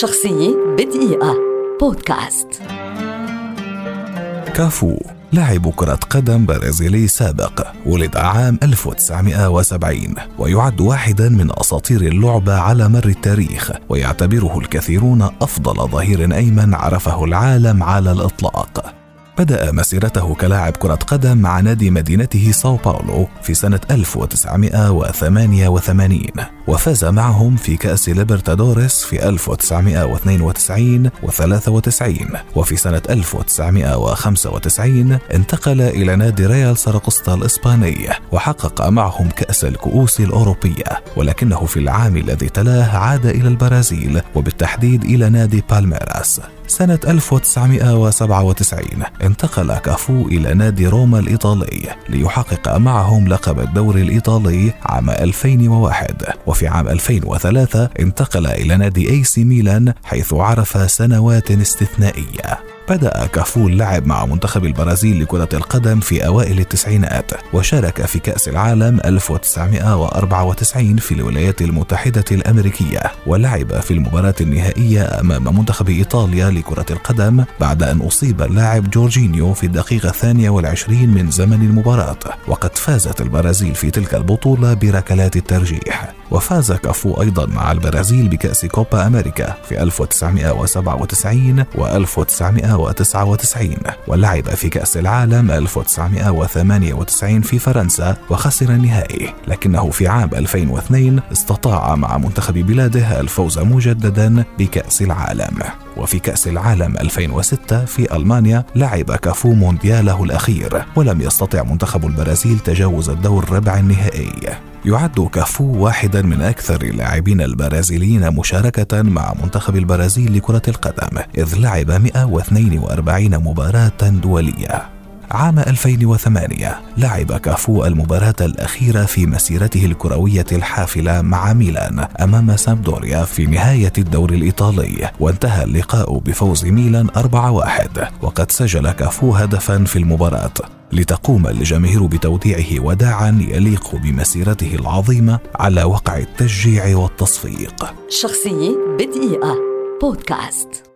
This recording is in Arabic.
شخصية بدقيقة. بودكاست. كافو لاعب كرة قدم برازيلي سابق ولد عام 1970 ويعد واحدا من أساطير اللعبة على مر التاريخ ويعتبره الكثيرون أفضل ظهير أيمن عرفه العالم على الإطلاق. بدأ مسيرته كلاعب كرة قدم مع نادي مدينته ساو باولو في سنة 1988 وفاز معهم في كأس ليبرتادوريس في 1992 و93 وفي سنة 1995 انتقل إلى نادي ريال ساراقسطا الإسباني وحقق معهم كأس الكؤوس الأوروبية ولكنه في العام الذي تلاه عاد إلى البرازيل وبالتحديد إلى نادي بالميراس. سنة 1997 انتقل كافو إلى نادي روما الإيطالي ليحقق معهم لقب الدوري الإيطالي عام 2001 وفي عام 2003 انتقل إلى نادي إي سي ميلان حيث عرف سنوات استثنائية. بدأ كافو اللعب مع منتخب البرازيل لكرة القدم في أوائل التسعينات وشارك في كأس العالم 1994 في الولايات المتحدة الأمريكية ولعب في المباراة النهائية أمام منتخب إيطاليا لكرة القدم بعد أن أصيب اللاعب جورجينيو في الدقيقة الثانية والعشرين من زمن المباراة وقد فازت البرازيل في تلك البطولة بركلات الترجيح. وفاز كافو أيضا مع البرازيل بكأس كوبا أمريكا في 1997 و 1999 ولعب في كأس العالم 1998 في فرنسا وخسر النهائي لكنه في عام 2002 استطاع مع منتخب بلاده الفوز مجددا بكأس العالم. وفي كأس العالم 2006 في ألمانيا لعب كافو موندياله الأخير ولم يستطع منتخب البرازيل تجاوز الدور ربع النهائي. يعد كافو واحدا من أكثر اللاعبين البرازيليين مشاركة مع منتخب البرازيل لكرة القدم إذ لعب 142 مباراة دولية. عام 2008 لعب كافو المباراة الأخيرة في مسيرته الكروية الحافلة مع ميلان أمام سامدوريا في نهاية الدوري الإيطالي وانتهى اللقاء بفوز ميلان 4-1 وقد سجل كافو هدفا في المباراة. لتقوم الجماهير بتوديعه وداعا يليق بمسيرته العظيمة على وقع التشجيع والتصفيق. شخصية بدقيقة. بودكاست.